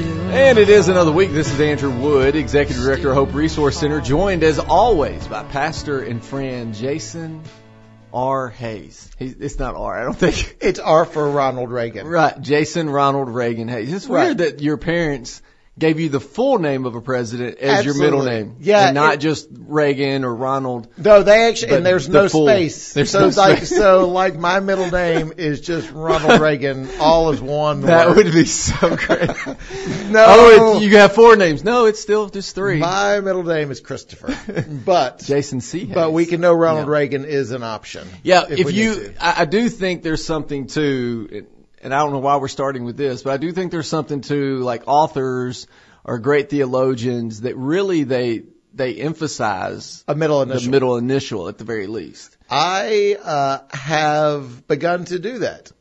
And it is another week. This is Andrew Wood, Executive Director of Hope Resource Center, joined as always by pastor and friend Jason R. Hayes. He, it's not R, I don't think. It's R for Ronald Reagan. Right, Jason Ronald Reagan Hayes. It's Right. weird that your parents gave you the full name of a president as your middle name. Yeah, And not it- just Reagan or Ronald. No, they actually, and there's the no full- space. there's so no like, space. so like my middle name is just Ronald Reagan, all as one That word. would be so great. Oh, no, Oh, you have four names. No, it's still just three. my middle name is Christopher, but Jason C. Hayes. but we can know Ronald Yeah. Reagan is an option. Yeah, if if, you. I, I do think there's something to, and I don't know why we're starting with this, but I do think there's something to like authors or great theologians that really they they emphasize A middle initial. the middle initial at the very least. I uh, have begun to do that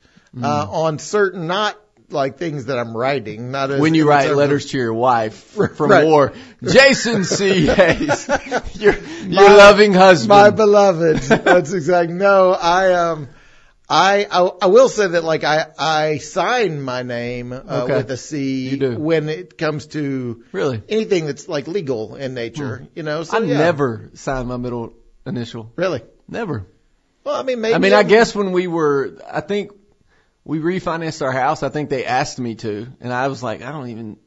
uh, Mm. on certain, not like things that I'm writing, not as When you write terms of- letters to your wife from Right. war, Jason C. Hayes, your your My- loving husband. My beloved. That's exactly. No, I um, I, I I will say that like I I sign my name uh, Okay. with a C when it comes to really, anything that's like legal in nature. You know, so I yeah. never sign my middle initial. really. Never. Well, I mean, maybe. I mean, I I'm- guess when we were, I think we refinanced our house. I think they asked me to, and I was like, I don't even,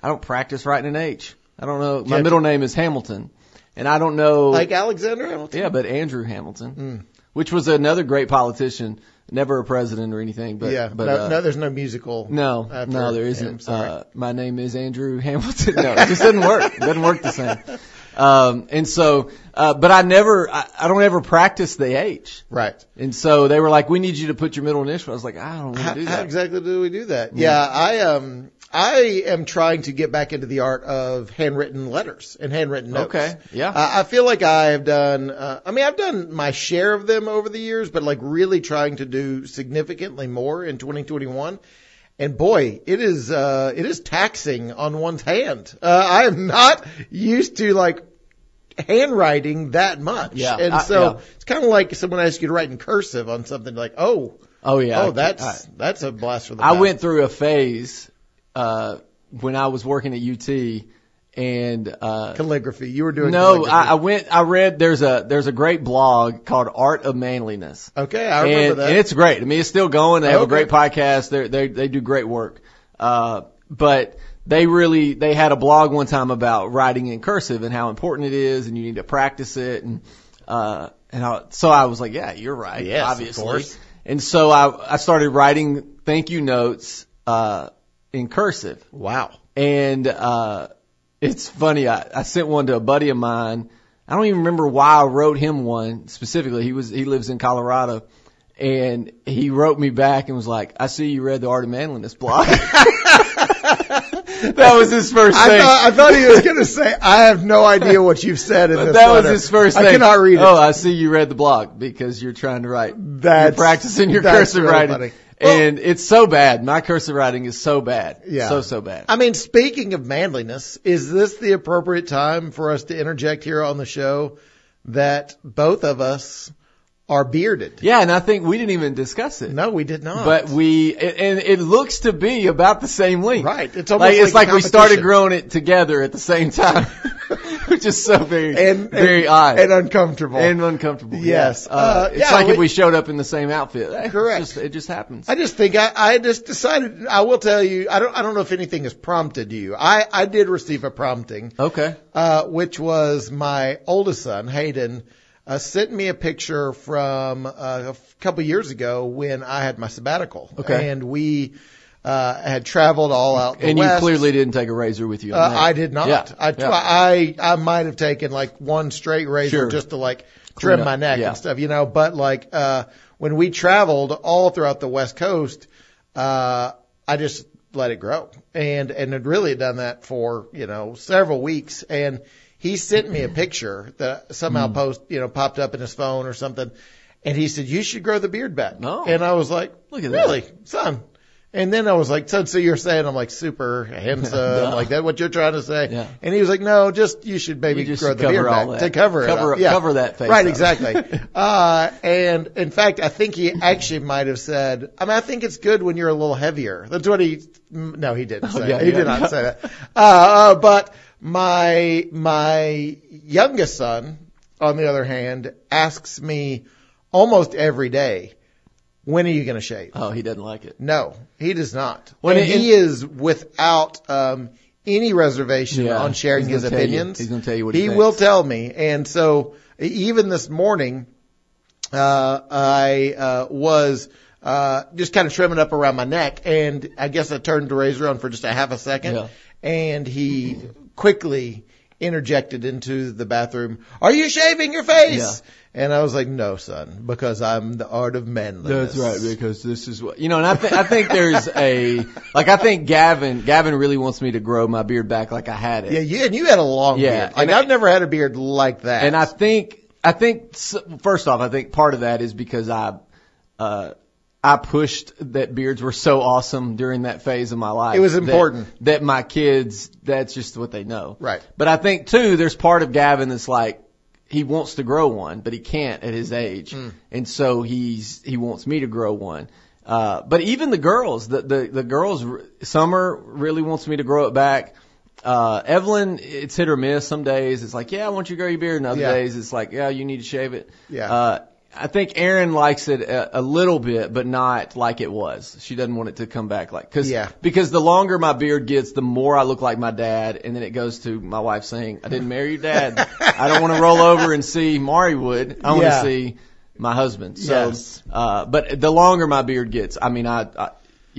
I don't practice writing an H. I don't know. My Yeah. middle name is Hamilton, and I don't know. like Alexander Hamilton. yeah, but Andrew Hamilton, Mm. Which was another great politician, never a president or anything, but yeah. but no, uh, no, there's no musical. no, after no, there isn't. Uh, my name is Andrew Hamilton. No, it just doesn't work. It doesn't work the same. Um, and so, uh, but I never, I, I don't ever practice the H. right. And so they were like, "We need you to put your middle initial." I was like, "I don't want to do that. how exactly do we do that? Yeah, I um I am trying to get back into the art of handwritten letters and handwritten notes. Okay, yeah. Uh, I feel like I have done. Uh, I mean, I've done my share of them over the years, but like really trying to do significantly more in 2021. And boy, it is uh, it is taxing on one's hand. Uh, I am not used to like handwriting that much. Yeah, and I- so yeah. it's kind of like someone asks you to write in cursive on something like, oh, oh yeah. oh, that's I, that's a blast for the. I past. went through a phase uh, when I was working at UT, and uh, calligraphy. You were doing no. I, I went. I read. There's a there's a great blog called Art of Manliness. okay, I remember and, that. and it's great. I mean, it's still going. They have a great podcast. They they they do great work. Uh, but they really they had a blog one time about writing in cursive and how important it is, and you need to practice it. And uh, and I, so I was like, yeah, you're right. Yes, of obviously. course. And so I I started writing thank you notes uh, in cursive. wow. And uh, it's funny. I, I sent one to a buddy of mine. I don't even remember why I wrote him one specifically. He was he lives in Colorado, and he wrote me back and was like, "I see you read the Art of Manliness blog." that was his first I thing. thought, I thought he was going to say, I have no idea what you've said in But this that was his first I thing. cannot read it. Oh, I see you read the blog because you're trying to write. That's- you're practicing your cursive really writing, funny. Well- and it's so bad. My cursive writing is so bad. Yeah. so so bad. I mean, speaking of manliness, is this the appropriate time for us to interject here on the show that both of us are bearded? yeah, and I think we didn't even discuss it. No, we did not. But we, and it looks to be about the same length. Right. It's almost like, it's like like we started growing it together at the same time, which is so very, and, very and, odd and uncomfortable. and uncomfortable. Yes. Yeah. Uh, Uh, it's yeah, like we- if we showed up in the same outfit. Correct. Just, it just happens. I just think I, I just decided I will tell you I don't I don't know if anything has prompted you. I I did receive a prompting okay. uh, which was my oldest son, Hayden, uh, sent me a picture from uh, a couple years ago when I had my sabbatical. Okay. And we uh, had traveled all out. The And you clearly didn't take a razor with you. Uh, that. I did not. Yeah. I, yeah. I I might have taken like one straight razor Sure. just to like Clean trim up. my neck Yeah. and stuff, you know. But like uh, when we traveled all throughout the West Coast, uh, I just let it grow, and and had really done that for you know several weeks. And he sent me a picture that somehow Hmm. post you know popped up in his phone or something, and he said you should grow the beard back. Oh. And I was like, Look at that. really, son. And then I was like, so, so you're saying I'm like super handsome, No. like that? What you're trying to say? Yeah. And he was like, no, just you should maybe You grow the beard back that. to cover, Cover- it. Up. Yeah. cover that face Right, up. exactly. uh, and in fact, I think he actually might have said, I mean, I think it's good when you're a little heavier. That's what he. No, he didn't say. Oh, yeah, that. He yeah. did not say that. Uh, uh, but my my youngest son, on the other hand, asks me almost every day, when are you going to shave? Oh, he doesn't like it. No, he does not. When it- he is without um, any reservation Yeah, on sharing his gonna you. opinions. He's gonna tell you what he he thinks. will tell me. And so even this morning, uh, I uh, was uh, just kind of trimming up around my neck, and I guess I turned the razor on for just a half a second, Yeah. and he quickly interjected into the bathroom, "Are you shaving your face?" And I was like, "No, son, because I'm the art of manliness." That's right, because this is what you know, and I think I think there's a like I think Gavin Gavin really wants me to grow my beard back like I had it. Yeah, yeah, and you had a long Yeah, beard. Like and I- I've never had a beard like that. And I think, I think, s- first off, I think part of that is because I, uh, I pushed that beards were so awesome during that phase of my life. It was important. That, my kids, that's just what they know. Right. But I think too, there's part of Gavin that's like, he wants to grow one, but he can't at his age. Hmm. And so he's, he wants me to grow one. Uh, but even the girls, the, the, the girls, Summer really wants me to grow it back. Uh, Evelyn, it's hit or miss. Some days it's like, yeah, I want you to grow your beard. And other Yeah. days it's like, yeah, you need to shave it. Yeah. Uh, I think Erin likes it a, a little bit, but not like it was. She doesn't want it to come back like, cause, Yeah. because the longer my beard gets, the more I look like my dad. And then it goes to my wife saying, I didn't marry your dad. I don't want to roll over and see Mari Wood. I want Yeah. to see my husband. So, Yes. uh, but the longer my beard gets, I mean, I, I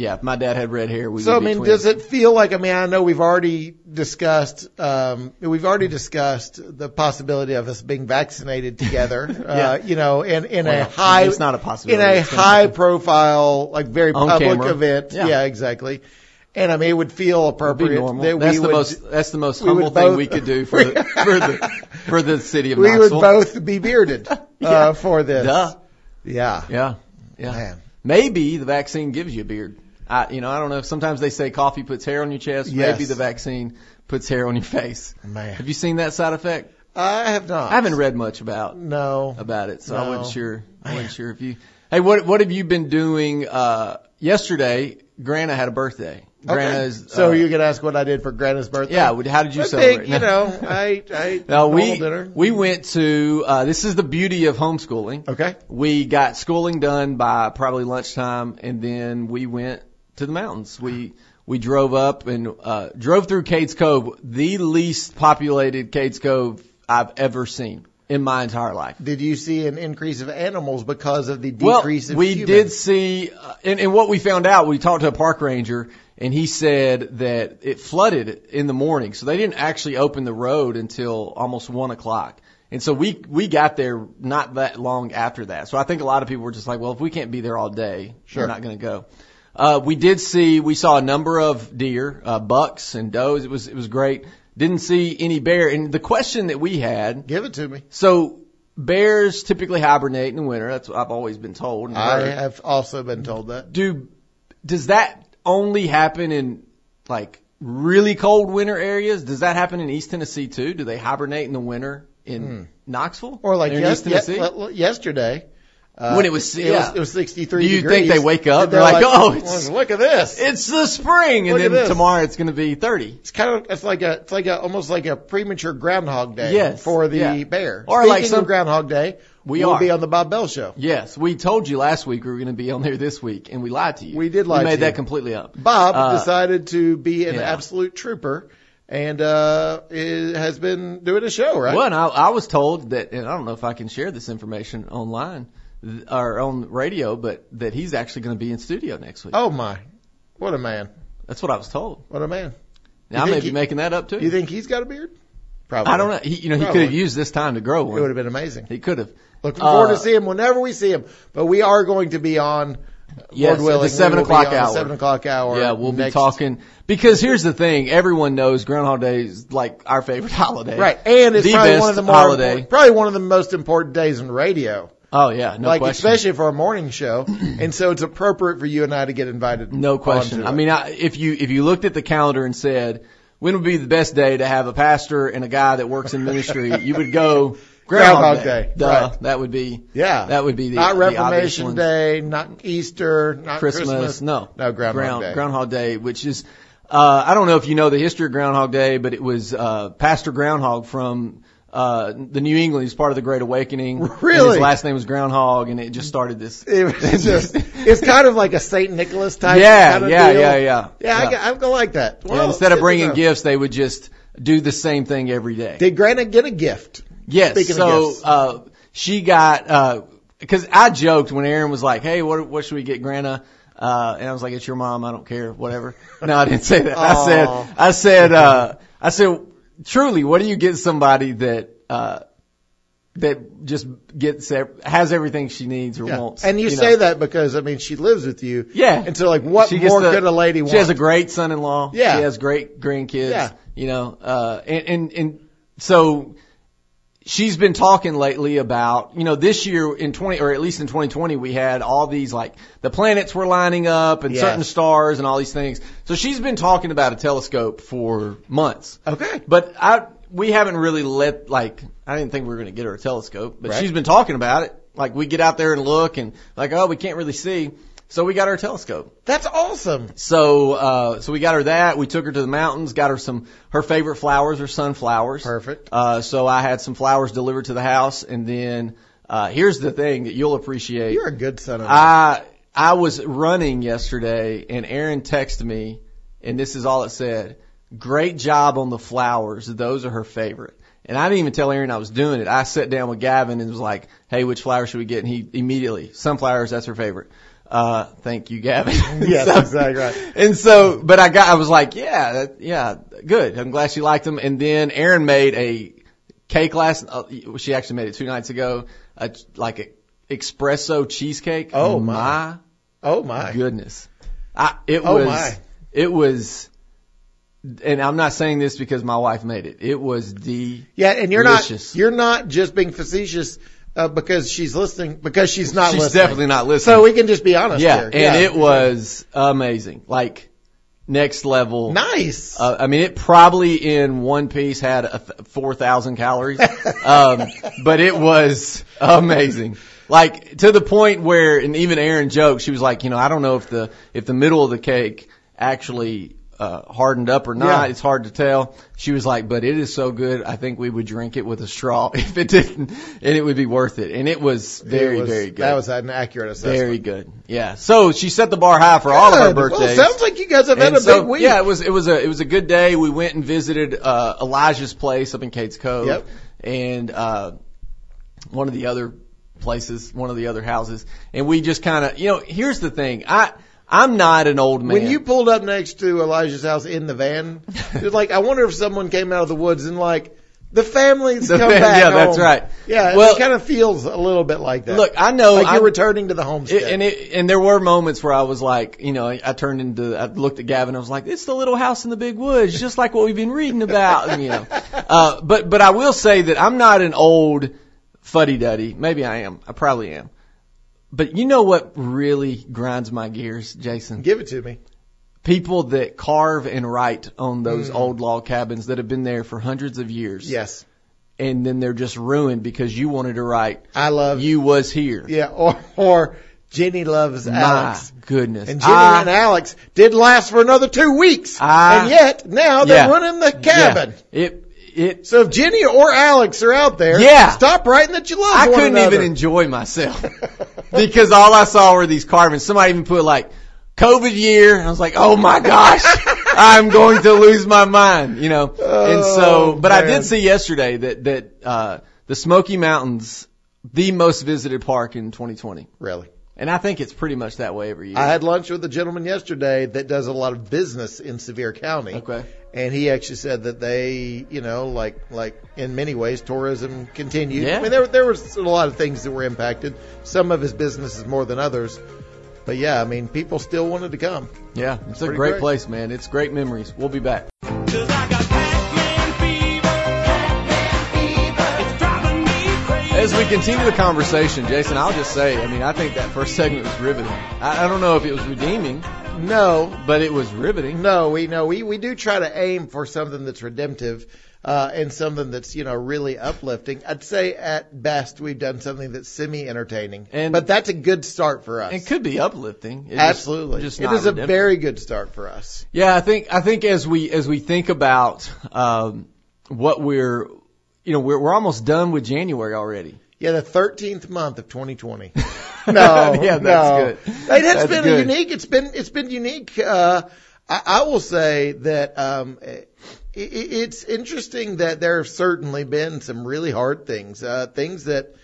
yeah, if my dad had red hair, we so I would be mean, twins. does it feel like? I mean, I know we've already discussed. Um, we've already discussed the possibility of us being vaccinated together. uh, you know, in in a high. it's not a possibility. In a high happen. profile, like very On public camera. event. Yeah. Yeah. exactly. And I mean, it would feel appropriate that That's we the would. most. That's the most humble thing we could do for the for the for the city of we would both be bearded uh, for this. Duh. Yeah. Yeah. Yeah. Man. Maybe the vaccine gives you a beard. I, you know, I don't know. Sometimes they say coffee puts hair on your chest. Yes. Maybe the vaccine puts hair on your face. Man. Have you seen that side effect? I have not. I haven't read much about No. about it, so I wasn't sure. I wasn't sure if you. Hey, what what have you been doing? Uh, yesterday, Grana had a birthday. Okay. so uh, you're gonna ask what I did for Greta's birthday? Yeah. How did you I celebrate? think, you know, I, I, No, we dinner. we went to. Uh, this is the beauty of homeschooling. Okay. We got schooling done by probably lunchtime, and then we went to the mountains. We we drove up and uh, drove through Cades Cove, the least populated Cades Cove I've ever seen in my entire life. Did you see an increase of animals because of the Well, decrease of we humans? did see, uh, and, and what we found out, we talked to a park ranger, and he said that it flooded in the morning, so they didn't actually open the road until almost one o'clock. And so we we got there not that long after that. So I think a lot of people were just like, well, if we can't be there all day, Sure. we're not going to go. Uh, we did see, we saw a number of deer, uh, bucks and does. It was it was great. Didn't see any bear. And the question that we had, Give it to me. so bears typically hibernate in the winter. That's what I've always been told. I have also been told that. do does that only happen in like really cold winter areas? Does that happen in East Tennessee too? Do they hibernate in the winter in Knoxville Hmm. Or like yes, East Tennessee? yes, yesterday. Uh, When it was- it, yeah. was, it was 63 Do you degrees. think they wake up, and they're like, "Oh, it's- look, at this. it's the spring, and then tomorrow it's going to be thirty. It's kind of it's like a it's like a almost like a premature Groundhog Day Yes, for the yeah. bear. Or Speaking like some- Groundhog Day, We will be on the Bob Bell show. Yes, we told you last week we were going to be on there this week, and we lied to you. We did lie We made you. that completely up. Bob Uh, decided to be an yeah. absolute trooper and uh it has been doing a show, right? Well, and I, I was told that, and I don't know if I can share this information online or on radio, but that he's actually going to be in studio next week. Oh my. What a man. That's what I was told. What a man. Now I may be making that up too. You think he's got a beard? Probably. I don't know. He, you know, he could have used this time to grow one. It would have been amazing. He could have. Looking forward Uh, to see him whenever we see him. But we are going to be on Yes, Lord at willing, the seven o'clock hour. Seven o'clock hour. Yeah, we'll be talking because here's the thing: everyone knows Groundhog Day is like our favorite holiday, Right, and it's the probably one of the more holiday. probably one of the most important days in radio. Oh yeah, no like question. especially for a morning show, and so it's appropriate for you and I to get invited. No question. I mean, I, if you if you looked at the calendar and said when would be the best day to have a pastor and a guy that works in ministry, you would go Groundhog, Groundhog Day. Day, Duh, right. that would be yeah, that would be the not Reformation one. Day, not Easter, not Christmas. Christmas. No, no Groundhog Ground, Day. Groundhog Day, which is uh, I don't know if you know the history of Groundhog Day, but it was uh, Pastor Groundhog from uh, the New England. He's part of the Great Awakening. Really? his last name was Groundhog, and it just started this. It was just, it's kind of like a Saint Nicholas type. Yeah, kind of yeah, deal. yeah, yeah, Yeah, I, I'm gonna like that. Yeah, instead of bringing gifts, they would just do the same thing every day. did Greta get a gift? Yes. Speaking of so gifts. uh, she got uh, because I joked when Erin was like, "Hey, what what should we get Grandma?" Uh, and I was like, "It's your mom. I don't care. Whatever." No, I didn't say that. I said, I said, uh, I said, truly, what do you get somebody that uh, that just gets has everything she needs or Yeah. wants? And you, know? say that because I mean she lives with you. Yeah. And so like, what She more the- could a lady want? She has a great son-in-law. Yeah. She has great grandkids. Yeah. You know, uh, and, and, and so she's been talking lately about, you know, this year in 20, or at least in 2020, we had all these like the planets were lining up and Yes. certain stars and all these things. So she's been talking about a telescope for months. okay. But I, we haven't really let, like, I didn't think we were going to get her a telescope, but Right. she's been talking about it. Like, we get out there and look and, like, oh, we can't really see. So we got her telescope. That's awesome. So, uh, so we got her that. We took her to the mountains, got her some, her favorite flowers are sunflowers. Perfect. Uh, so I had some flowers delivered to the house and then, uh, here's the thing that you'll appreciate. You're a good son of I, I was running yesterday and Erin texted me and this is all it said. Great job on the flowers. Those are her favorite. And I didn't even tell Erin I was doing it. I sat down with Gavin and was like, Hey, which flower should we get? And he immediately, sunflowers, that's her favorite. Uh, thank you, Gavin. Yes, So- exactly right. and so, but I got, I was like, yeah, that, yeah, good. I'm glad she liked them. And then Erin made a cake last, uh, she actually made it two nights ago, a, like a espresso cheesecake. Oh, my. Oh my. goodness. I, it Oh, was, my. it was, and I'm not saying this because my wife made it. It was the, Yeah, and you're Delicious. not you're not just being facetious uh, because she's listening because she's not she's listening. definitely not listening. So we can just be honest yeah, here. and it was amazing. Like next level. nice. Uh, I mean, it probably in one piece had a th- 4,000 calories. um, but it was amazing. Like to the point where, and even Erin joked, she was like, you know, I don't know if the, if the middle of the cake actually, uh, hardened up or not. Yeah. It's hard to tell. She was like, but it is so good. I think we would drink it with a straw if it didn't, and it would be worth it. And it was very, It was- very good. That was an accurate assessment. very good. Yeah. So she set the bar high for all of her Good. Well, birthdays. sounds like you guys have had a so, big week. Yeah, it was it was a it was a good day. We went and visited uh, Elijah's place up in Cades Cove, Yep. and uh, one of the other places, one of the other houses, and we just kind of you know. Here's the thing, I I'm not an old man. When you pulled up next to Elijah's house in the van, it was like I wonder if someone came out of the woods and like the family's The come fam- back. yeah, that's right. Yeah, Well- it kind of feels a little bit like that. look, I know like I, you're returning to the homestead. It, and it, and there were moments where I was like, you know, I, turned into, I looked at Gavin, I was like, it's the little house in the big woods, just like what we've been reading about, you know. Uh, but, but I will say that I'm not an old fuddy-duddy. Maybe I am. I probably am. But you know what really grinds my gears, Jason? Give it to me. People that carve and write on those mm. old log cabins that have been there for hundreds of years. Yes, And then they're just ruined because you wanted to write, I love. you was here. Yeah, or or Jenny loves My Alex. goodness. And Jenny I- and Alex did last for another two weeks, I- and yet now they're Yeah. running the cabin. Yeah. It it So if Jenny or Alex are out there, Yeah. stop writing that you love I couldn't another. even enjoy myself because all I saw were these carvings. Somebody even put like COVID year, and I was like, oh my gosh, I'm going to lose my mind, you know. and so, Oh, but I did see yesterday that that uh the Smoky Mountains, the most visited park in 2020, Really. and I think it's pretty much that way every year. I had lunch with a gentleman yesterday that does a lot of business in Sevier County. Okay. And he actually said that they, you know, like like in many ways, tourism continued. Yeah. I mean, there there was a lot of things that were impacted. Some of his businesses more than others. But yeah, I mean, people still wanted to come. yeah, it's a great great. place, man. It's great memories. We'll be back. As we continue the conversation, Jason, I'll just say, I mean, I think that first segment was riveting. I, I don't know if it was redeeming, No, but it was riveting. no, we know we we do try to aim for something that's redemptive. Uh, and something that's you know really uplifting. I'd say at best we've done something that's semi-entertaining, And- but that's a good start for us. It could be uplifting. It Absolutely, just it is a very good start for us. Yeah, I think I think as we as we think about um, what we're, you know, we're we're almost done with January already. Yeah, the 13th month of 2020. No, Yeah, that's no. good. It has That's been good. unique. It's been it's been unique. Uh, I, I will say that um, it, it's interesting that there have certainly been some really hard things, uh, things that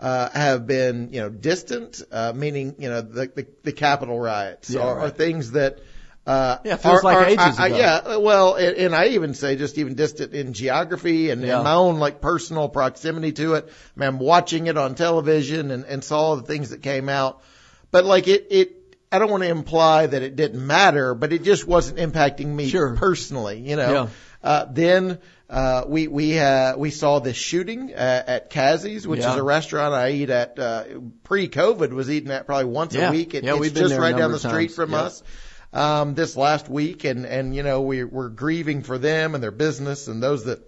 uh, have been you know distant, uh, meaning you know the the, the Capitol riots, Yeah, or right. things that. Uh, Yeah, feels are- like are- ages I- ago. yeah, well, and, and I even say just even distant in geography and, Yeah. and my own like personal proximity to it. I mean, I'm watching it on television and, and saw the things that came out, but like it, it, I don't want to imply that it didn't matter, but it just wasn't impacting me Sure. personally, you know. Yeah. Uh, then uh, we we uh, we saw this shooting uh, at Cazzy's, which Yeah. is a restaurant I eat at. Uh, pre-COVID, was eating at probably once Yeah. a week. It, Yeah, it's we've been just there right down the of street times. from Yeah. us. Um, this last week, and and you know we we're grieving for them and their business and those that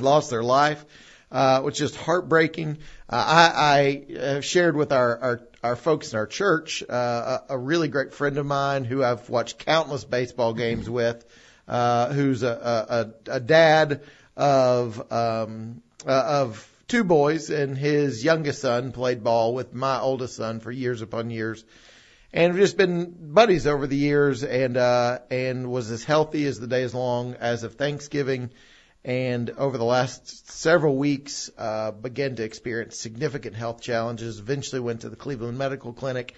lost their life, uh, which is heartbreaking. Uh, I, I uh, shared with our, our, our folks in our church, uh, a, a really great friend of mine who I've watched countless baseball games with, uh, who's a, a, a dad of, um, uh, of two boys and his youngest son played ball with my oldest son for years upon years and we've just been buddies over the years and uh and was as healthy as the day is long as of Thanksgiving. And over the last several weeks uh began to experience significant health challenges. Eventually went to the Cleveland Medical Clinic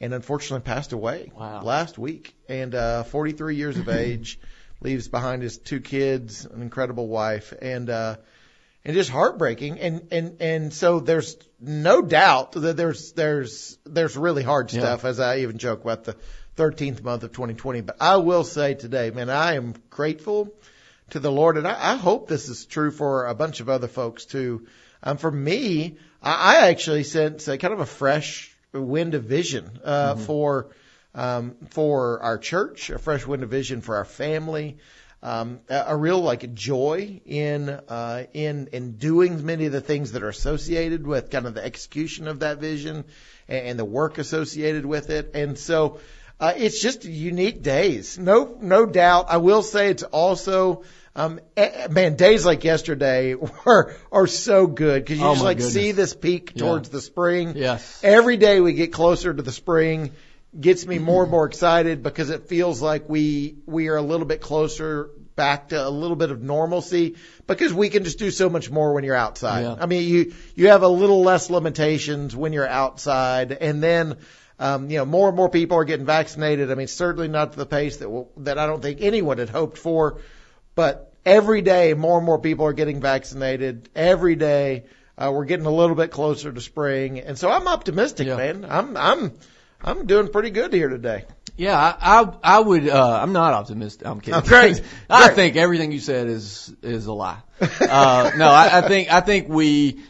and unfortunately passed away Wow. last week. And uh 43 years of age leaves behind his two kids an incredible wife. And uh and just heartbreaking. And and and so there's no doubt that there's there's there's really hard Yeah. stuff as I even joke about the 13th month of 2020 but I will say today man I am grateful to the Lord. And I, I hope this is true for a bunch of other folks too. Um for me I, I actually sense a kind of a fresh wind of vision uh for um for our church a fresh wind of vision for our family um, a, a real like joy in uh, in in doing many of the things that are associated with kind of the execution of that vision and, and the work associated with it. And so uh, it's just unique days, no no doubt. I will say it's also. Um, man, days like yesterday were are so good because you Oh, just like goodness. see this peak Yeah. towards the spring. Yes. Every day we get closer to the spring gets me more and more excited because it feels like we we are a little bit closer back to a little bit of normalcy because we can just do so much more when you're outside. Yeah. I mean, you you have a little less limitations when you're outside, and then. Um, you know, more and more people are getting vaccinated. I mean, certainly not to the pace that will, that I don't think anyone had hoped for, but every day more and more people are getting vaccinated. Every day uh, we're getting a little bit closer to spring, and so I'm optimistic, Yeah. man. I'm I'm I'm doing pretty good here today. Yeah, I I, I would. Uh, I'm not optimistic. I'm kidding. Oh, great. I Great. think everything you said is is a lie. Uh, no, I, I think I think we.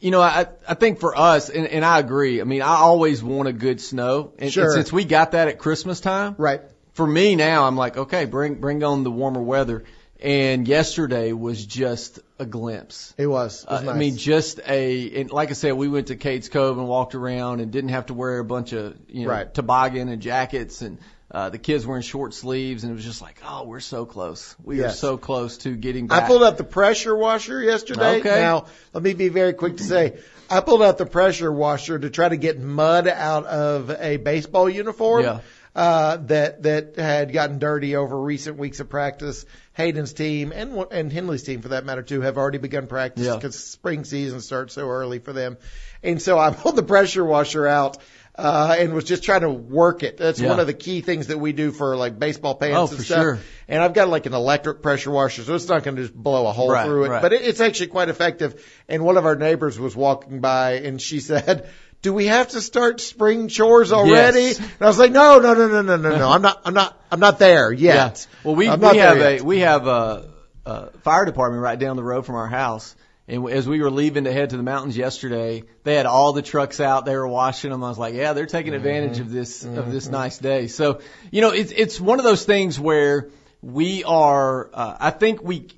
You know, I I think for us, and, and I agree. I mean, I always want a good snow, and, Sure. and since we got that at Christmas time, Right. for me now, I'm like, okay, bring bring on the warmer weather. And yesterday was just a glimpse. It was. It was Uh, nice. I mean, just a, and like I said, we went to Cades Cove and walked around and didn't have to wear a bunch of, you know, Right. toboggan and jackets and, uh, the kids were in short sleeves and it was just like, oh, we're so close. We are so close to getting back. I pulled out the pressure washer yesterday. Okay. Now, let me be very quick to say, I pulled out the pressure washer to try to get mud out of a baseball uniform. Yeah. Uh, that, that had gotten dirty over recent weeks of practice. Hayden's team and, and Henley's team for that matter too have already begun practice Yeah. because spring season starts so early for them. And so I pulled the pressure washer out. Uh, and was just trying to work it. That's Yeah. one of the key things that we do for like baseball pants Oh, and for stuff. sure. And I've got like an electric pressure washer, so it's not going to just blow a hole Right, through it. right. But it, it's actually quite effective. And one of our neighbors was walking by and she said, do we have to start spring chores already? Yes. And I was like, no, no, no, no, no, no, no. I'm not, I'm not, I'm not there yet. Well, we we have yet. a we have a, a fire department right down the road from our house, And as we were leaving to head to the mountains yesterday, they had all the trucks out. They were washing them. I was like, yeah, they're taking advantage of this of this nice day. So, you know, it's it's one of those things where we are. Uh, I think we,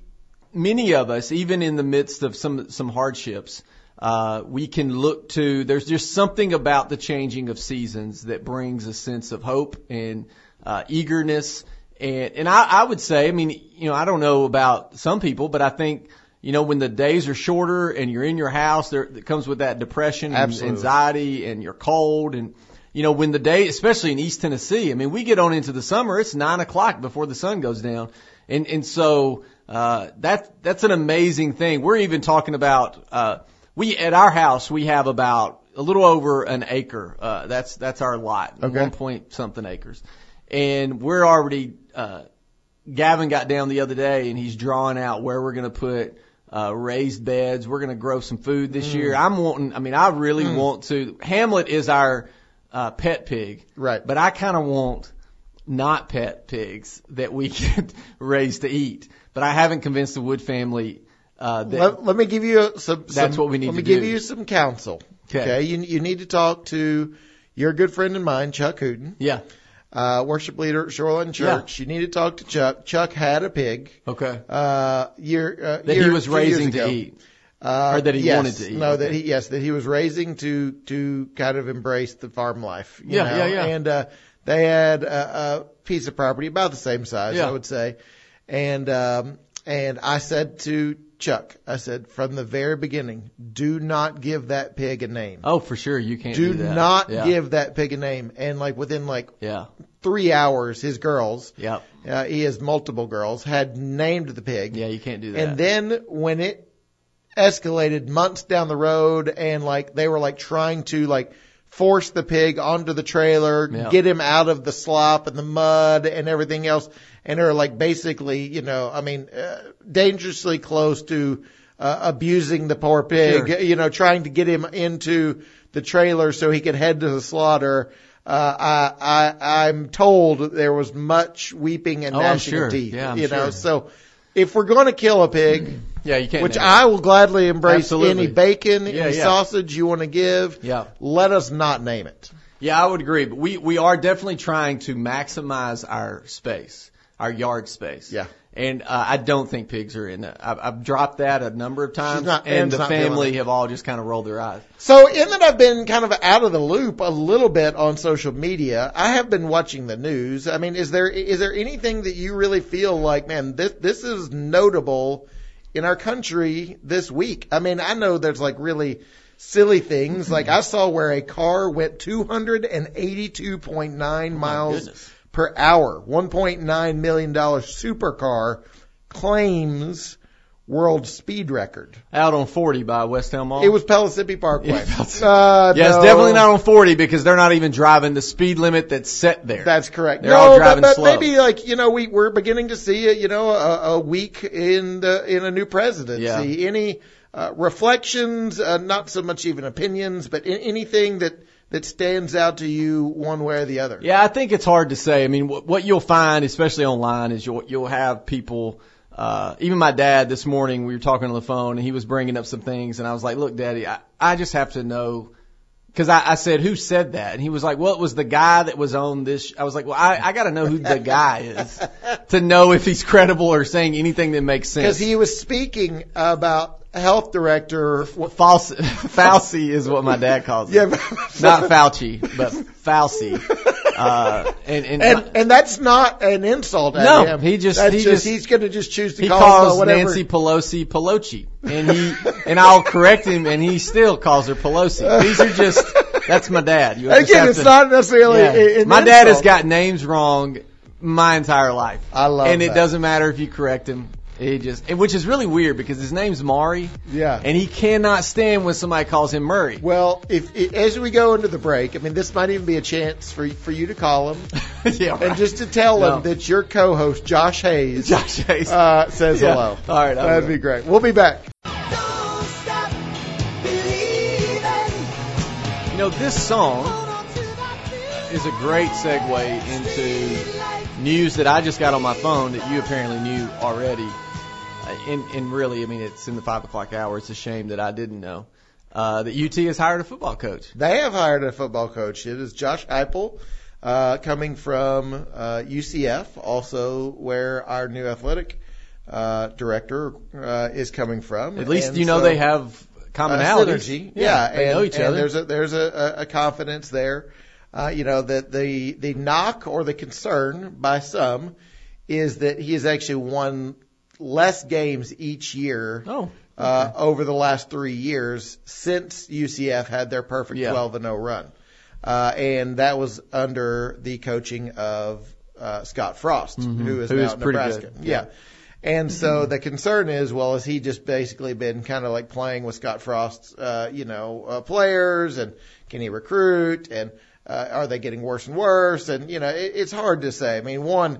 many of us, even in the midst of some some hardships, uh, we can look to. There's just something about the changing of seasons that brings a sense of hope and uh, eagerness. And and I, I would say, I mean, you know, I don't know about some people, but I think you know, when the days are shorter and you're in your house, there it comes with that depression and Absolutely. anxiety and you're cold and you know, when the day, especially in East Tennessee, I mean, we get on into the summer, it's nine o'clock before the sun goes down. And, and so, uh, that, that's an amazing thing. We're even talking about, uh, we, at our house, we have about a little over an acre. Uh, that's, that's our lot. Okay. One point something acres. And we're already, uh, Gavin got down the other day and he's drawing out where we're going to put uh, raised beds. We're going to grow some food this year. Mm. I'm wanting, I mean, I really want to. Hamlet is our uh, pet pig, Right. But I kind of want not pet pigs that we can raise to eat. But I haven't convinced the Wood family uh, that Let, let me give you some. That's some- what we need Let me to give you some counsel. 'Kay. Okay. You you need to talk to your good friend and mine, Chuck Hooten, yeah, uh, worship leader at Shoreline Church. Yeah. You need to talk to Chuck. Chuck had a pig. okay, Uh, year, uh, that year- he was raising to eat. Uh, Or that he yes, wanted to eat, No, okay. that he yes that he was raising to to kind of embrace the farm life. you Yeah, know? yeah, yeah. And uh, they had a, a piece of property about the same size, Yeah. I would say. And um, and I said to Chuck, I said from the very beginning, do not give that pig a name. Oh, for sure, you can't do, that. do not yeah. give that pig a name. And like within like Yeah, three hours, his girls, yep, uh, he has multiple girls, had named the pig. yeah, you can't do that. And then when it escalated months down the road and like they were like trying to like force the pig onto the trailer, Yeah. get him out of the slop and the mud and everything else. And they're like basically, you know, I mean, uh, dangerously close to uh, abusing the poor pig, Sure. you know, trying to get him into the trailer so he could head to the slaughter. Uh, I, I, I'm told there was much weeping and Oh, gnashing sure. of teeth. Yeah, I'm you know, so if we're going to kill a pig, yeah, you can't. which name it. I will gladly embrace Absolutely. any bacon, Yeah, any yeah. sausage you want to give. Yeah. Let us not name it. Yeah, I would agree. But we, we are definitely trying to maximize our space, our yard space. Yeah. And uh, I don't think pigs are in it. I've, I've dropped that a number of times, not- and the family have all just kind of rolled their eyes. So in that I've been kind of out of the loop a little bit on social media, I have been watching the news. I mean, is there is there anything that you really feel like, man, this this is notable in our country this week? I mean, I know there's like really silly things. Mm-hmm. Like I saw where a car went 282.9 miles per hour. 1.9 million dollar supercar claims world speed record. Out on 40 by West Elm Mall. It was Pellissippi Parkway. Yeah, uh, yeah, it's no. definitely not on 40 because they're not even driving the speed limit that's set there. That's correct. They're no, but, but maybe like you know we we're beginning to see a, you know a, a week in the in a new presidency. Yeah. Any uh, reflections? Uh, not so much even opinions, but in, anything that that stands out to you one way or the other. Yeah, I think it's hard to say. I mean, what, what you'll find, especially online, is you'll you'll have people. Uh, even my dad this morning, we were talking on the phone, and he was bringing up some things, and I was like, "Look, Daddy, I, I just have to know." Because I, I said, "Who said that?" And he was like, "Well, it was the guy that was on this." I was like, "Well, I, I got to know who the guy is to know if he's credible or saying anything that makes sense." Because he was speaking about health director. False, Fauci is what my dad calls it. Yeah, not Fauci, but Fauci. Uh, and and, and and that's not an insult at No, him. he just- that's he just, just- he's going to just choose to he call calls whatever. Nancy Pelosi Pelosi, and he and I'll correct him, and he still calls her Pelosi. These are just that's my dad. You Again, it's to- not necessarily. yeah. my dad has got names wrong my entire life. I love and it that. doesn't matter if you correct him. He just, which is really weird because his name's Mari, Yeah. and he cannot stand when somebody calls him Murray. Well, if, if as we go into the break, I mean, this might even be a chance for for you to call him yeah, and just to tell No. him that your co-host Josh Hayes Josh Hayes. uh, says Yeah. hello. All right, that'd will. be great. We'll be back. Don't stop believing. you know, this song Hold on to that feeling. is a great segue into news that I just got on my phone that you apparently knew already. And, and really, I mean, it's in the five o'clock hour. It's a shame that I didn't know uh, that UT has hired a football coach. They have hired a football coach. It is Josh Heupel, uh, coming from uh, UCF, also where our new athletic uh, director uh, is coming from. At least And you know so- they have commonalities. Uh, synergy. Yeah, they and, know each and other. there's a there's a, a, a confidence there. Uh, you know that the the knock or the concern by some is that he has actually won less games each year oh, uh, over the last three years since UCF had their perfect Yeah. 12 and 0 run, uh, and that was under the coaching of uh, Scott Frost, who is Mm-hmm. Who now is Nebraska. good. Yeah. And so the concern is, well, has he just basically been kind of like playing with Scott Frost's, uh, you know, uh, players, and can he recruit, and uh, are they getting worse and worse? And you know, it, it's hard to say. I mean, one,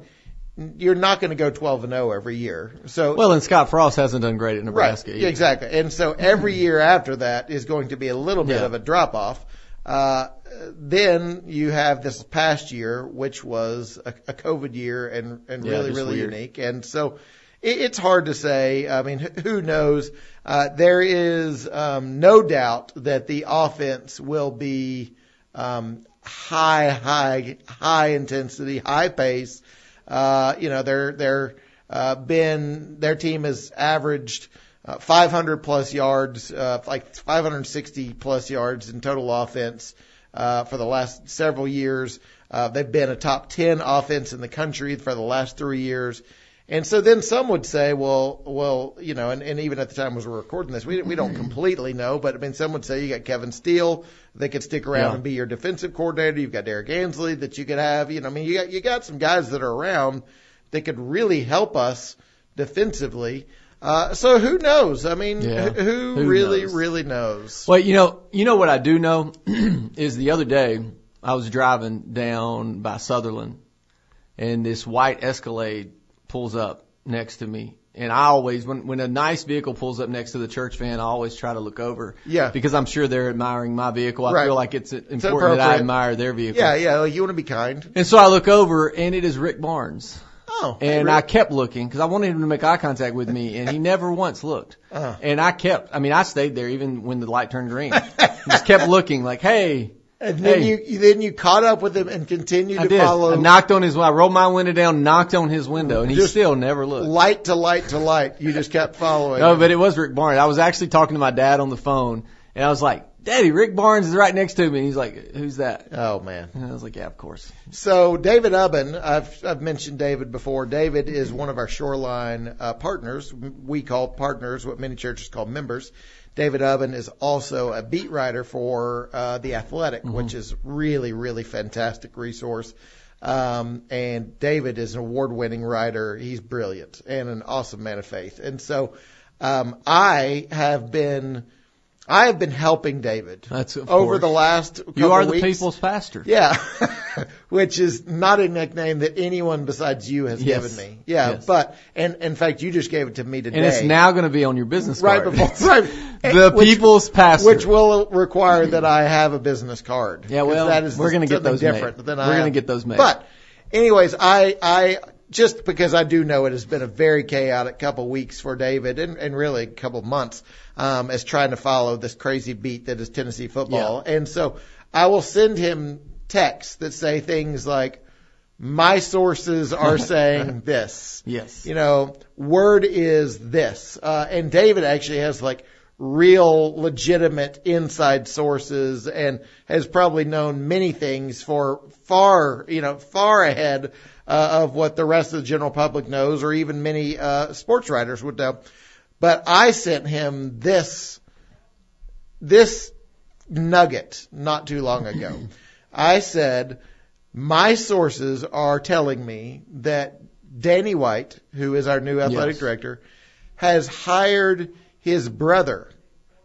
you're not going to go 12 and 0 every year, so well, and Scott Frost hasn't done great at Nebraska. Right. either. Exactly. And so every year after that is going to be a little bit Yeah. of a drop off. Uh, then you have this past year, which was a, a COVID year and, and Yeah, really, really weird. unique. And so it, it's hard to say. I mean, who knows? Uh, there is um, no doubt that the offense will be um, high, high, high intensity, high pace. Uh, you know, they're they're uh, been their team has averaged uh, 500 plus yards, uh, like 560 plus yards in total offense uh, for the last several years. Uh, they've been a top 10 offense in the country for the last three years. And so then some would say, well, well, you know, and, and even at the time as we're recording this, we we don't completely know, but I mean, some would say you got Kevin Steele that could stick around Yeah. and be your defensive coordinator. You've got Derrick Ansley that you could have. You know, I mean, you got you got some guys that are around that could really help us defensively. Uh, so who knows? I mean, Yeah. who, who Who really, knows? really knows? Well, you know, you know what I do know is the other day I was driving down by Sutherland, and this white Escalade pulls up next to me. And I always, when when a nice vehicle pulls up next to the church van, I always try to look over. Yeah. Because I'm sure they're admiring my vehicle. I Right. feel like it's important that I admire their vehicle. Yeah, yeah. Like you want to be kind. And so I look over, and it is Rick Barnes. Oh, And hey, I kept looking because I wanted him to make eye contact with me, and he never once looked. Uh-huh. And I kept, I mean, I stayed there even when the light turned green. Just kept looking like, hey. And then hey. you you- then you caught up with him and continued I to did. follow I knocked on his, window. I rolled my window down, knocked on his window, and he still never looked. light to light to light. You just kept following. No, him. but it was Rick Barnes. I was actually talking to my dad on the phone, and I was like, Daddy, Rick Barnes is right next to me. And he's like, who's that? oh man. And I was like, yeah, of course. So David Ubben, I've I've mentioned David before. David is one of our Shoreline uh, partners. We call partners what many churches call members. David Ubben is also a beat writer for uh, the Athletic, which is really really fantastic resource. Um, and David is an award-winning writer. He's brilliant and an awesome man of faith. And so um, I have been I have been helping David That's over course. the last couple You are the weeks. people's pastor. Yeah. Which is not a nickname that anyone besides you has Yes. given me. Yeah. Yes. But, and in fact, you just gave it to me today. And it's now going to be on your business right card. before, right. the Which- people's pastor. Which will require that I have a business card. Yeah, well, that is we're gonna get something those made. different than We're I gonna get those made. But, anyways, I, I, just because I do know it has been a very chaotic couple weeks for David and, and really a couple months, um, as trying to follow this crazy beat that is Tennessee football. And so I will send him texts that say things like, my sources are saying this. Yes. You know, word is this. Uh, and David actually has like real legitimate inside sources and has probably known many things for far, you know, far ahead uh, of what the rest of the general public knows or even many uh, sports writers would know. But I sent him this, this nugget not too long ago. I said, my sources are telling me that Danny White, who is our new athletic Yes. director, has hired his brother,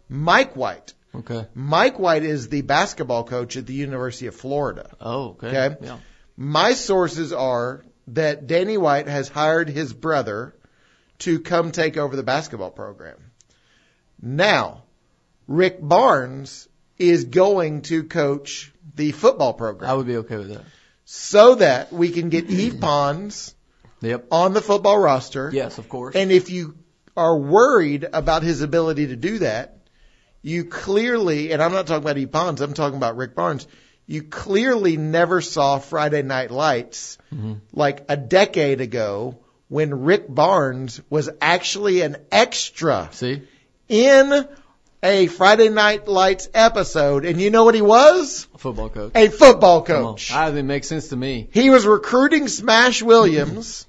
Mike White. Okay. Mike White is the basketball coach at the University of Florida. Oh, okay. Okay. Yeah. My sources are that Danny White has hired his brother to come take over the basketball program. Now, Rick Barnes is going to coach the football program I would be okay with that. so that we can get Yves Pons Yep. on the football roster. Yes, of course. And if you are worried about his ability to do that, you clearly, and I'm not talking about E. Pons, I'm talking about Rick Barnes, you clearly never saw Friday Night Lights mm-hmm. like a decade ago when Rick Barnes was actually an extra See? in a Friday Night Lights episode. And you know what he was? A football coach. A football coach. I it makes sense to me. He was recruiting Smash Williams,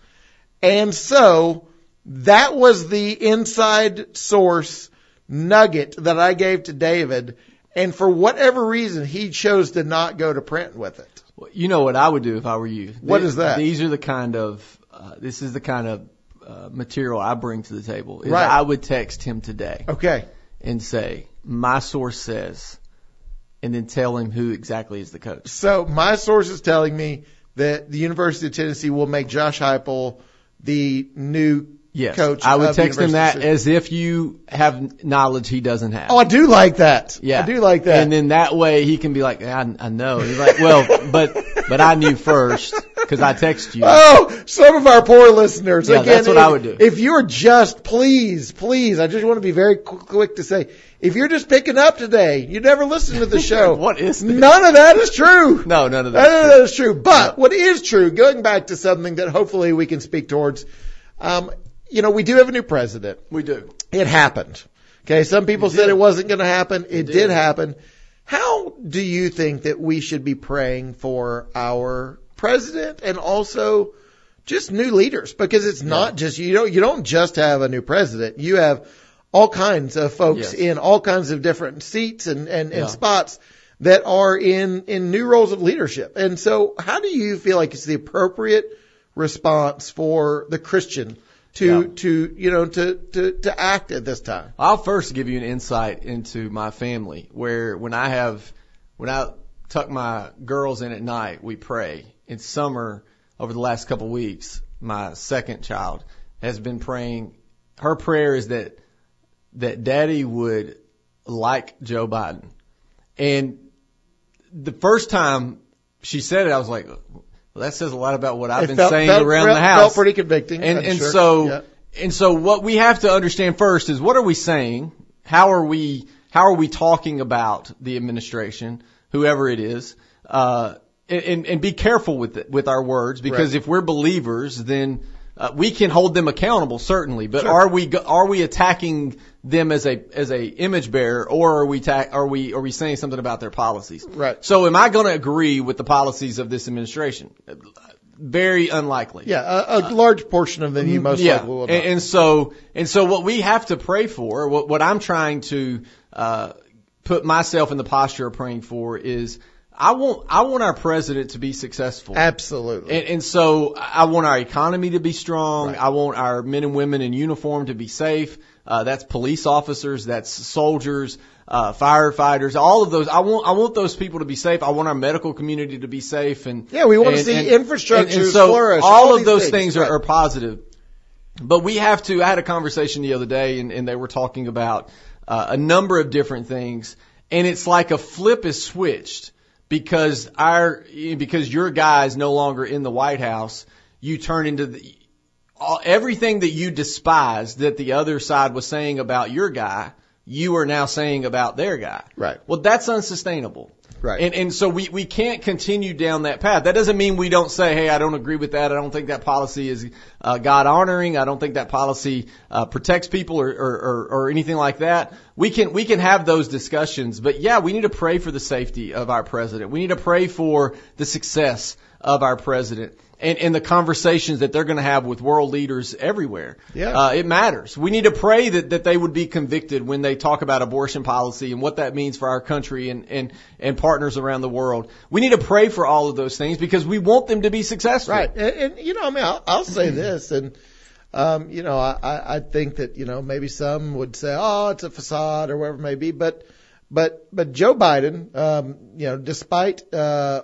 mm-hmm. and so that was the inside source nugget that I gave to David. And for whatever reason, he chose to not go to print with it. Well, You know what I would do if I were you. What Th- is that? These are the kind of, uh, this is the kind of uh, material I bring to the table. Is Right. I would text him today Okay. and say, my source says, and then tell him who exactly is the coach. So my source is telling me that the University of Tennessee will make Josh Heupel the new Yes. coach. I would text him that as if you have knowledge he doesn't have. Oh, I do like that. Yeah, I do like that. And then that way he can be like, I, I know. He's like, well, but but I knew first because I text you. Oh, some of our poor listeners. Yeah, Again, that's what if, I would do. If you're just, please, please, I just want to be very quick to say, if you're just picking up today, you never listen to the show. What is this? None of that is true. No, none of None that. of that is true. But what is true, going back to something that hopefully we can speak towards, um, you know, we do have a new president. We do. It happened. Okay, some people said it wasn't going to happen. It, did. did happen. How do you think that we should be praying for our president and also just new leaders? Because it's not just you don't you don't just have a new president. You have all kinds of folks Yes. in all kinds of different seats and and, and spots that are in in new roles of leadership. And so, how do you feel like it's the appropriate response for the Christian to Yeah. to you know to to to act at this time? I'll first give you an insight into my family where when I have, when I tuck my girls in at night, we pray. In summer, over the last couple of weeks, my second child has been praying. Her prayer is that, that daddy would like Joe Biden. And the first time she said it, I was like, well, that says a lot about what I've It been felt- saying felt- around felt- the house. Felt pretty convicting. And and sure. so Yeah. and so what we have to understand first is what are we saying? How are we how are we talking about the administration, whoever it is? Uh, and, and, and be careful with it, with our words because Right. if we're believers, then uh, we can hold them accountable certainly. But Sure. are we are we attacking them as a as a image bearer, or are we ta- are we are we saying something about their policies? Right. So am I going to agree with the policies of this administration? Very unlikely. yeah, a, a large portion of them you most yeah. likely will not. And, and so and so what we have to pray for, what, what I'm trying to uh, put myself in the posture of praying for is I want I want our president to be successful. Absolutely. And, and so I want our economy to be strong. Right. I want our men and women in uniform to be safe. Uh, that's police officers. That's soldiers, uh, firefighters. All of those. I want. I want those people to be safe. I want our medical community to be safe. And Yeah, we wanna see and- infrastructure and- and so flourish, All, all of those things, things, are, are positive. But we have to. I had a conversation the other day, and, and they were talking about uh, a number of different things, and it's like a flip is switched because our because your guy is no longer in the White House. You turn into the all, everything that you despised that the other side was saying about your guy. You are now saying about their guy. Right. Well, that's unsustainable. Right. And and so we we can't continue down that path. That doesn't mean we don't say, hey, I don't agree with that. I don't think that policy is uh, God honoring. I don't think that policy uh, protects people or, or or or anything like that. We can we can have those discussions, but yeah, we need to pray for the safety of our president. We need to pray for the success of our president. And, and the conversations that they're going to have with world leaders everywhere. Yeah. Uh, it matters. We need to pray that, that they would be convicted when they talk about abortion policy and what that means for our country and, and, and partners around the world. We need to pray for all of those things because we want them to be successful. Right. And, and you know, I mean, I'll, I'll say this, and um, you know, I, I I think that you know maybe some would say, oh, it's a facade or whatever it may be, but but but Joe Biden, um, you know, despite uh,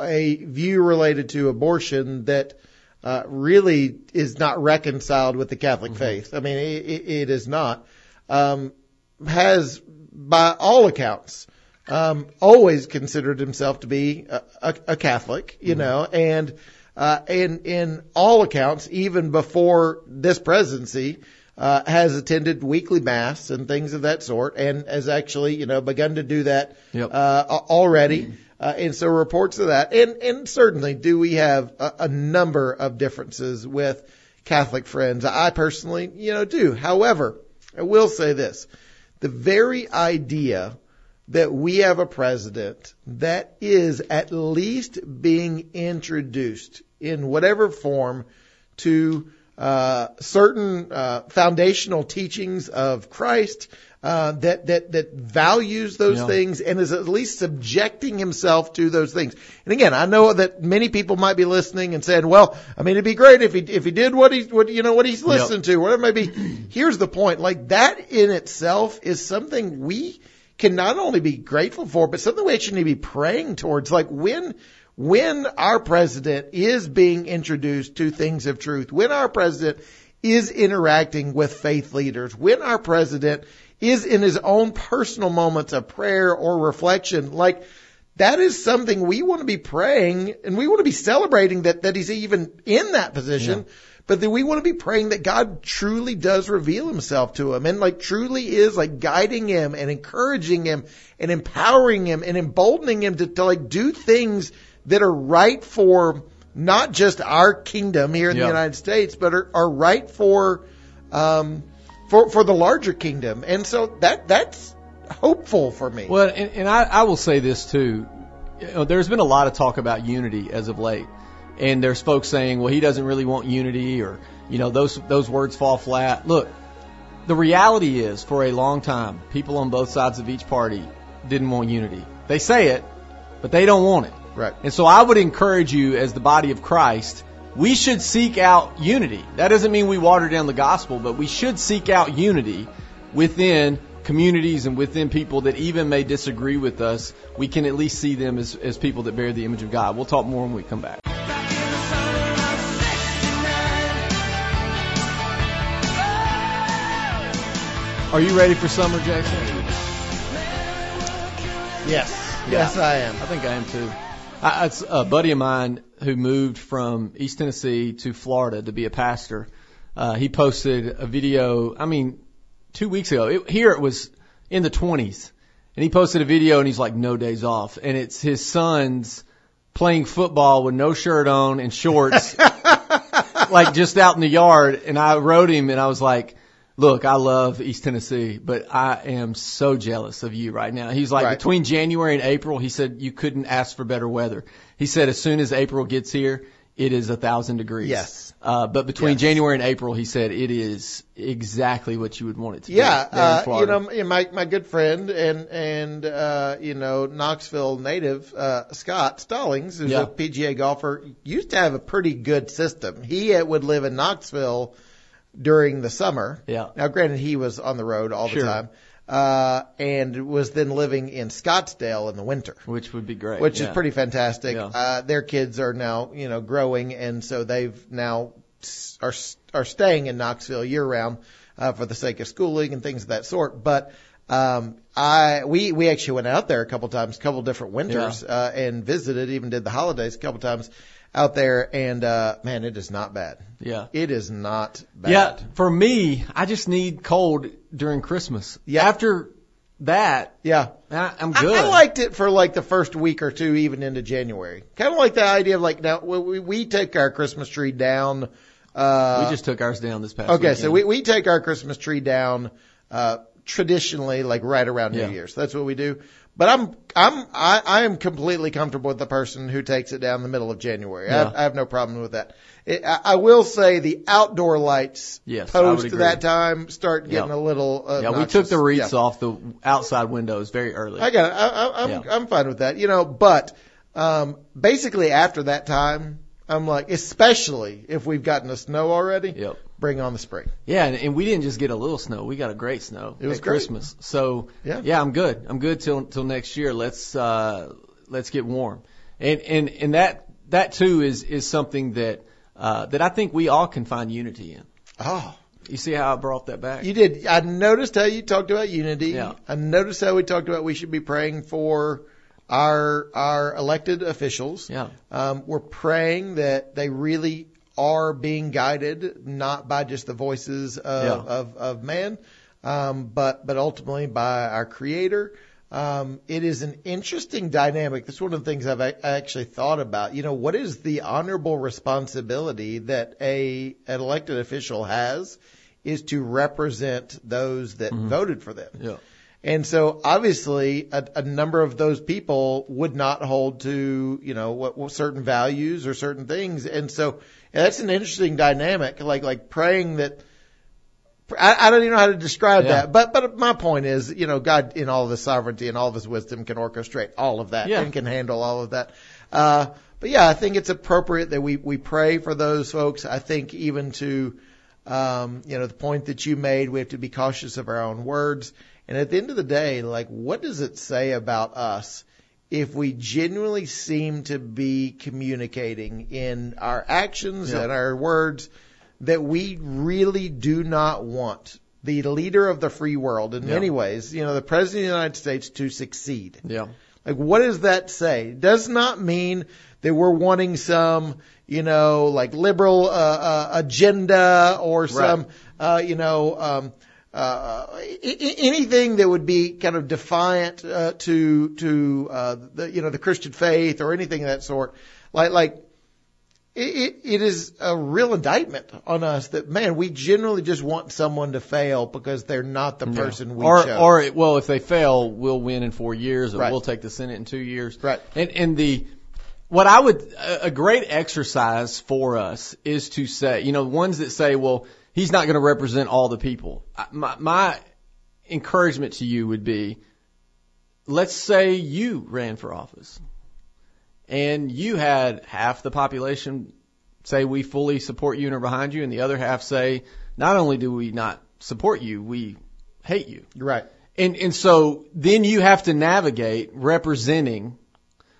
a view related to abortion that uh, really is not reconciled with the Catholic faith. I mean, it, it, is not. Um, has, by all accounts, um, always considered himself to be a, a, a Catholic, you know, and uh, in in all accounts, even before this presidency, uh, has attended weekly mass and things of that sort, and has actually, you know, begun to do that Yep. uh, already. Uh, and so reports of that, and and certainly do we have a, a number of differences with Catholic friends. I personally, you know, do. However, I will say this: the very idea that we have a president that is at least being introduced in whatever form to uh, certain uh, foundational teachings of Christ uh, that that that values those Yeah. things and is at least subjecting himself to those things. And again, I know that many people might be listening and saying, "Well, I mean, it'd be great if he if he did what he what you know what he's listening to, whatever it may be." Here's the point: like that in itself is something we can not only be grateful for, but something we actually need to be praying towards. Like when when our president is being introduced to things of truth, when our president is interacting with faith leaders, when our president is in his own personal moments of prayer or reflection, like that is something we want to be praying and we want to be celebrating that, that he's even in that position. But that we want to be praying that God truly does reveal himself to him and like truly is like guiding him and encouraging him and empowering him and emboldening him to, to like do things that are right for not just our kingdom here in Yeah. the United States, but are, are right for, um, for, for the larger kingdom. And so that, that's hopeful for me. Well, and, and I, I will say this too. You know, there's been a lot of talk about unity as of late, and there's folks saying, "Well, he doesn't really want unity," or you know, those those words fall flat. Look, the reality is, for a long time, people on both sides of each party didn't want unity. They say it, but they don't want it. Right. And so I would encourage you, as the body of Christ, we should seek out unity. That doesn't mean we water down the gospel, but we should seek out unity within communities and within people that even may disagree with us. We can at least see them as, as people that bear the image of God. We'll talk more when we come back. Back in the summer of 69. Are you ready for summer, Jason? Yes. Yes, I am. I think I am too. I, it's a buddy of mine who moved from East Tennessee to Florida to be a pastor. Uh, he posted a video. I mean, two weeks ago. It, here it was in the 20s, and he posted a video, and he's like, "No days off," and it's his sons playing football with no shirt on and shorts, like just out in the yard. And I wrote him, and I was like. Look, I love East Tennessee, but I am so jealous of you right now. He's like, Right. between January and April, he said you couldn't ask for better weather. He said as soon as April gets here, it is a thousand degrees. Yes. Uh, but between Yes. January and April, he said it is exactly what you would want it to Yeah, be. Yeah. uh, you know, my my good friend and and uh, you know Knoxville native uh, Scott Stallings, who's Yeah. a PGA golfer, used to have a pretty good system. He uh, would live in Knoxville during the summer. Yeah. Now, granted, he was on the road all Sure. the time, uh, and was then living in Scottsdale in the winter. which would be great. which yeah. is pretty fantastic. Yeah. Uh, their kids are now, you know, growing, and so they've now are s- are staying in Knoxville year round uh, for the sake of schooling and things of that sort. But um, I we we actually went out there a couple times, a couple different winters, uh, and visited, even did the holidays a couple times out there, and uh, man, it is not bad. Yeah. It is not bad. Yeah, for me, I just need cold during Christmas. Yeah. After that, Yeah. I, I'm good. I liked it for like the first week or two, even into January. Kind of like the idea of like now we, we- we take our Christmas tree down. Uh, we just took ours down this past Okay, so we, we take our Christmas tree down uh, traditionally, like right around Yeah. New Year's. That's what we do. But I'm I'm I, I am completely comfortable with the person who takes it down the middle of January. I, have, Yeah. I have no problem with that. It, I, I will say the outdoor lights Yes, post that time start getting Yeah. a little. Uh, yeah, we took the wreaths Yeah. off the outside windows very early. I got it. I, I, I'm Yeah. I'm fine with that. You know, but um, basically after that time, I'm like, especially if we've gotten the snow already, Yep. Bring on the spring. Yeah, and, and we didn't just get a little snow; we got a great snow It was. Christmas. So Yeah. yeah, I'm good. I'm good till till next year. Let's uh, let's get warm, and and and that that too is is something that uh, that I think we all can find unity in. Oh, You see how I brought that back? you did. I noticed how you talked about unity. Yeah. I noticed how we talked about we should be praying for our our elected officials. yeah, Um, we're praying that they really are being guided not by just the voices of Yeah. of, of man, um, but but ultimately by our Creator. Um, it is an interesting dynamic. That's one of the things I've a- actually thought about. You know, what is the honorable responsibility that a an elected official has is to represent those that voted for them. Yeah. And so obviously a, a number of those people would not hold to, you know, what, what certain values or certain things. And so that's an interesting dynamic, like, like praying that, I, I don't even know how to describe Yeah. that, but, but my point is, you know, God in all of his sovereignty and all of his wisdom can orchestrate all of that Yeah. and can handle all of that. Uh, but yeah, I think it's appropriate that we, we pray for those folks. I think even to, um, you know, the point that you made, we have to be cautious of our own words. And at the end of the day, like, what does it say about us if we genuinely seem to be communicating in our actions Yeah. and our words that we really do not want the leader of the free world in Yeah. many ways, you know, the president of the United States to succeed? Yeah. Like, what does that say? It does not mean that we're wanting some, you know, like liberal uh, uh, agenda or some, uh, you know, um, uh, anything that would be kind of defiant uh, to to uh, the you know the Christian faith or anything of that sort. Like like it, it, is a real indictment on us that man we generally just want someone to fail because they're not the person we or, chose. or well, if they fail, we'll win in four years, or Right. we'll take the Senate in two years. Right. And and the what I would a a great exercise for us is to say, you know, ones that say, well, he's not going to represent all the people. My my encouragement to you would be, let's say you ran for office, and you had half the population say we fully support you and are behind you, and the other half say not only do we not support you, we hate you. right. And and so then you have to navigate representing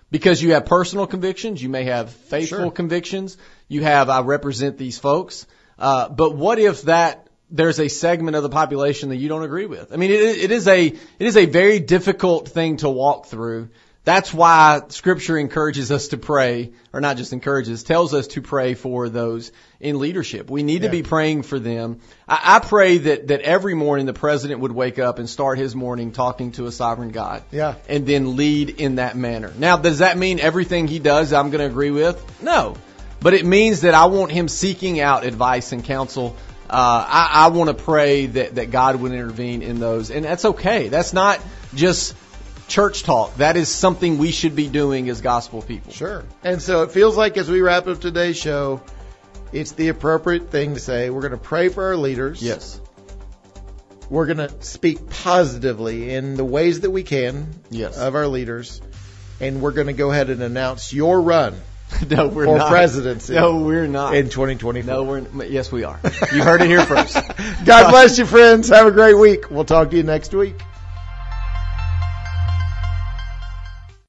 because you have personal convictions, you may have faithful Sure. convictions, you have I represent these folks. Uh, but what if that there's a segment of the population that you don't agree with? I mean, it, it is a it is a very difficult thing to walk through. That's why Scripture encourages us to pray, or not just encourages, tells us to pray for those in leadership. We need to be praying for them. I, I pray that that every morning the president would wake up and start his morning talking to a sovereign God, Yeah. and then lead in that manner. Now, does that mean everything he does I'm going to agree with? No, but it means that I want him seeking out advice and counsel. Uh, I, I want to pray that that God would intervene in those, and that's okay. That's not just church talk. That is something we should be doing as gospel people. Sure. And so it feels like as we wrap up today's show, it's the appropriate thing to say. We're going to pray for our leaders. Yes. We're going to speak positively in the ways that we can Yes. of our leaders. And we're going to go ahead and announce your run no, we're for not. presidency No, we're not. in 2024. no, we're yes, we are. You heard it here first. God bless you, friends. Have a great week. We'll talk to you next week.